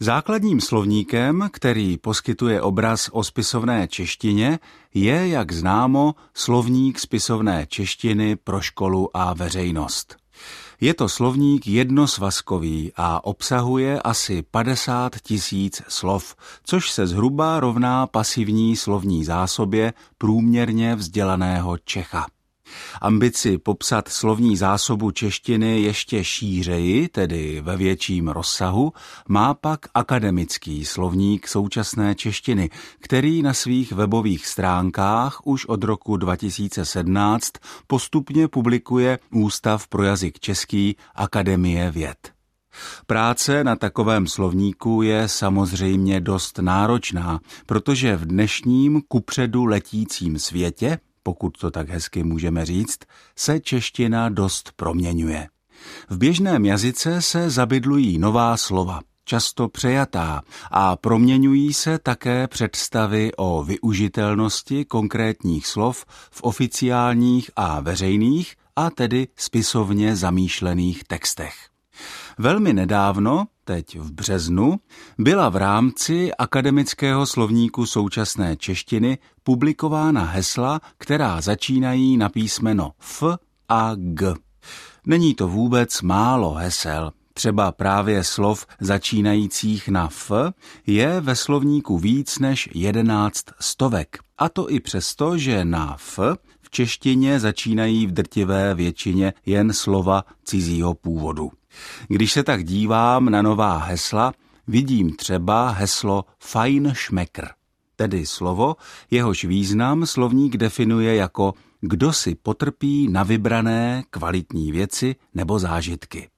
Základním slovníkem, který poskytuje obraz o spisovné češtině, je, jak známo, slovník spisovné češtiny pro školu a veřejnost. Je to slovník jednosvazkový a obsahuje asi 50 tisíc slov, což se zhruba rovná pasivní slovní zásobě průměrně vzdělaného Čecha. Ambici popsat slovní zásobu češtiny ještě šířeji, tedy ve větším rozsahu, má pak akademický slovník současné češtiny, který na svých webových stránkách už od roku 2017 postupně publikuje Ústav pro jazyk český Akademie věd. Práce na takovém slovníku je samozřejmě dost náročná, protože v dnešním kupředu letícím světě pokud to tak hezky můžeme říct, se čeština dost proměňuje. V běžném jazyce se zabydlují nová slova, často přejatá, a proměňují se také představy o využitelnosti konkrétních slov v oficiálních a veřejných, a tedy spisovně zamýšlených textech. Velmi nedávno, teď v březnu, byla v rámci akademického slovníku současné češtiny publikována hesla, která začínají na písmeno F a G. Není to vůbec málo hesel. Třeba právě slov začínajících na F je ve slovníku víc než jedenáct stovek. A to i přesto, že na F češtině začínají v drtivé většině jen slova cizího původu. Když se tak dívám na nová hesla, vidím třeba heslo Feinschmecker, tedy slovo, jehož význam slovník definuje jako kdo si potrpí na vybrané kvalitní věci nebo zážitky.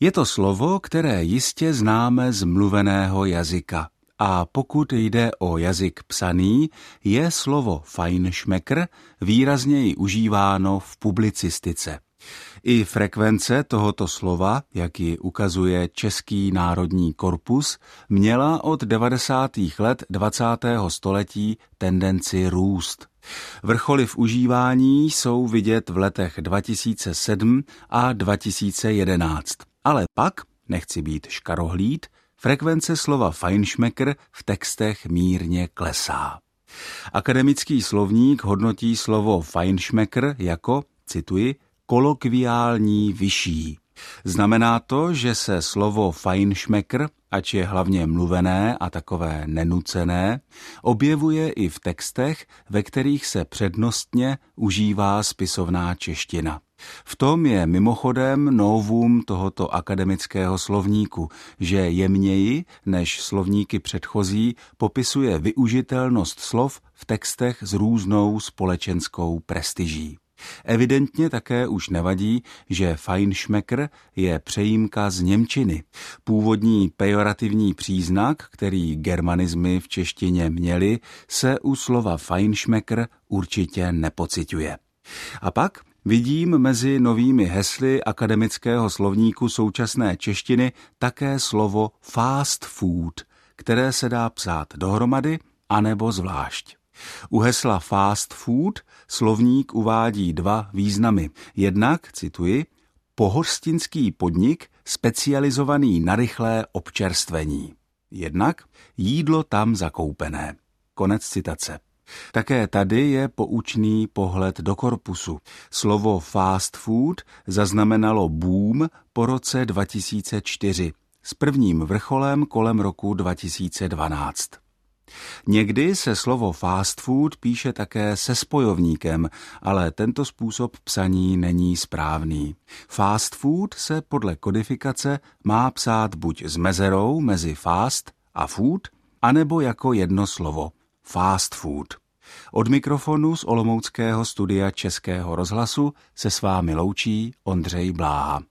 Je to slovo, které jistě známe z mluveného jazyka. A pokud jde o jazyk psaný, je slovo Feinschmecker výrazněji užíváno v publicistice. I frekvence tohoto slova, jak ji ukazuje Český národní korpus, měla od 90. let 20. století tendenci růst. Vrcholy v užívání jsou vidět v letech 2007 a 2011. Ale pak, nechci být škarohlíd, frekvence slova Feinschmecker v textech mírně klesá. Akademický slovník hodnotí slovo Feinschmecker jako, cituji, kolokviální vyšší. Znamená to, že se slovo Feinschmecker, ač je hlavně mluvené a takové nenucené, objevuje i v textech, ve kterých se přednostně užívá spisovná čeština. V tom je mimochodem novum tohoto akademického slovníku, že jemněji než slovníky předchozí popisuje využitelnost slov v textech s různou společenskou prestiží. Evidentně také už nevadí, že Feinschmecker je přejímka z Němčiny. Původní pejorativní příznak, který germanizmy v češtině měli, se u slova Feinschmecker určitě nepociťuje. A pak Vidím mezi novými hesly akademického slovníku současné češtiny také slovo fast food, které se dá psát dohromady anebo zvlášť. U hesla fast food slovník uvádí dva významy. Jednak, cituji, pohostinský podnik specializovaný na rychlé občerstvení. Jednak jídlo tam zakoupené. Konec citace. Také tady je poučný pohled do korpusu. Slovo fast food zaznamenalo boom po roce 2004 s prvním vrcholem kolem roku 2012. Někdy se slovo fast food píše také se spojovníkem, ale tento způsob psaní není správný. Fast food se podle kodifikace má psát buď s mezerou mezi fast a food, anebo jako jedno slovo fast food. Od mikrofonu z Olomouckého studia Českého rozhlasu se s vámi loučí Ondřej Bláha.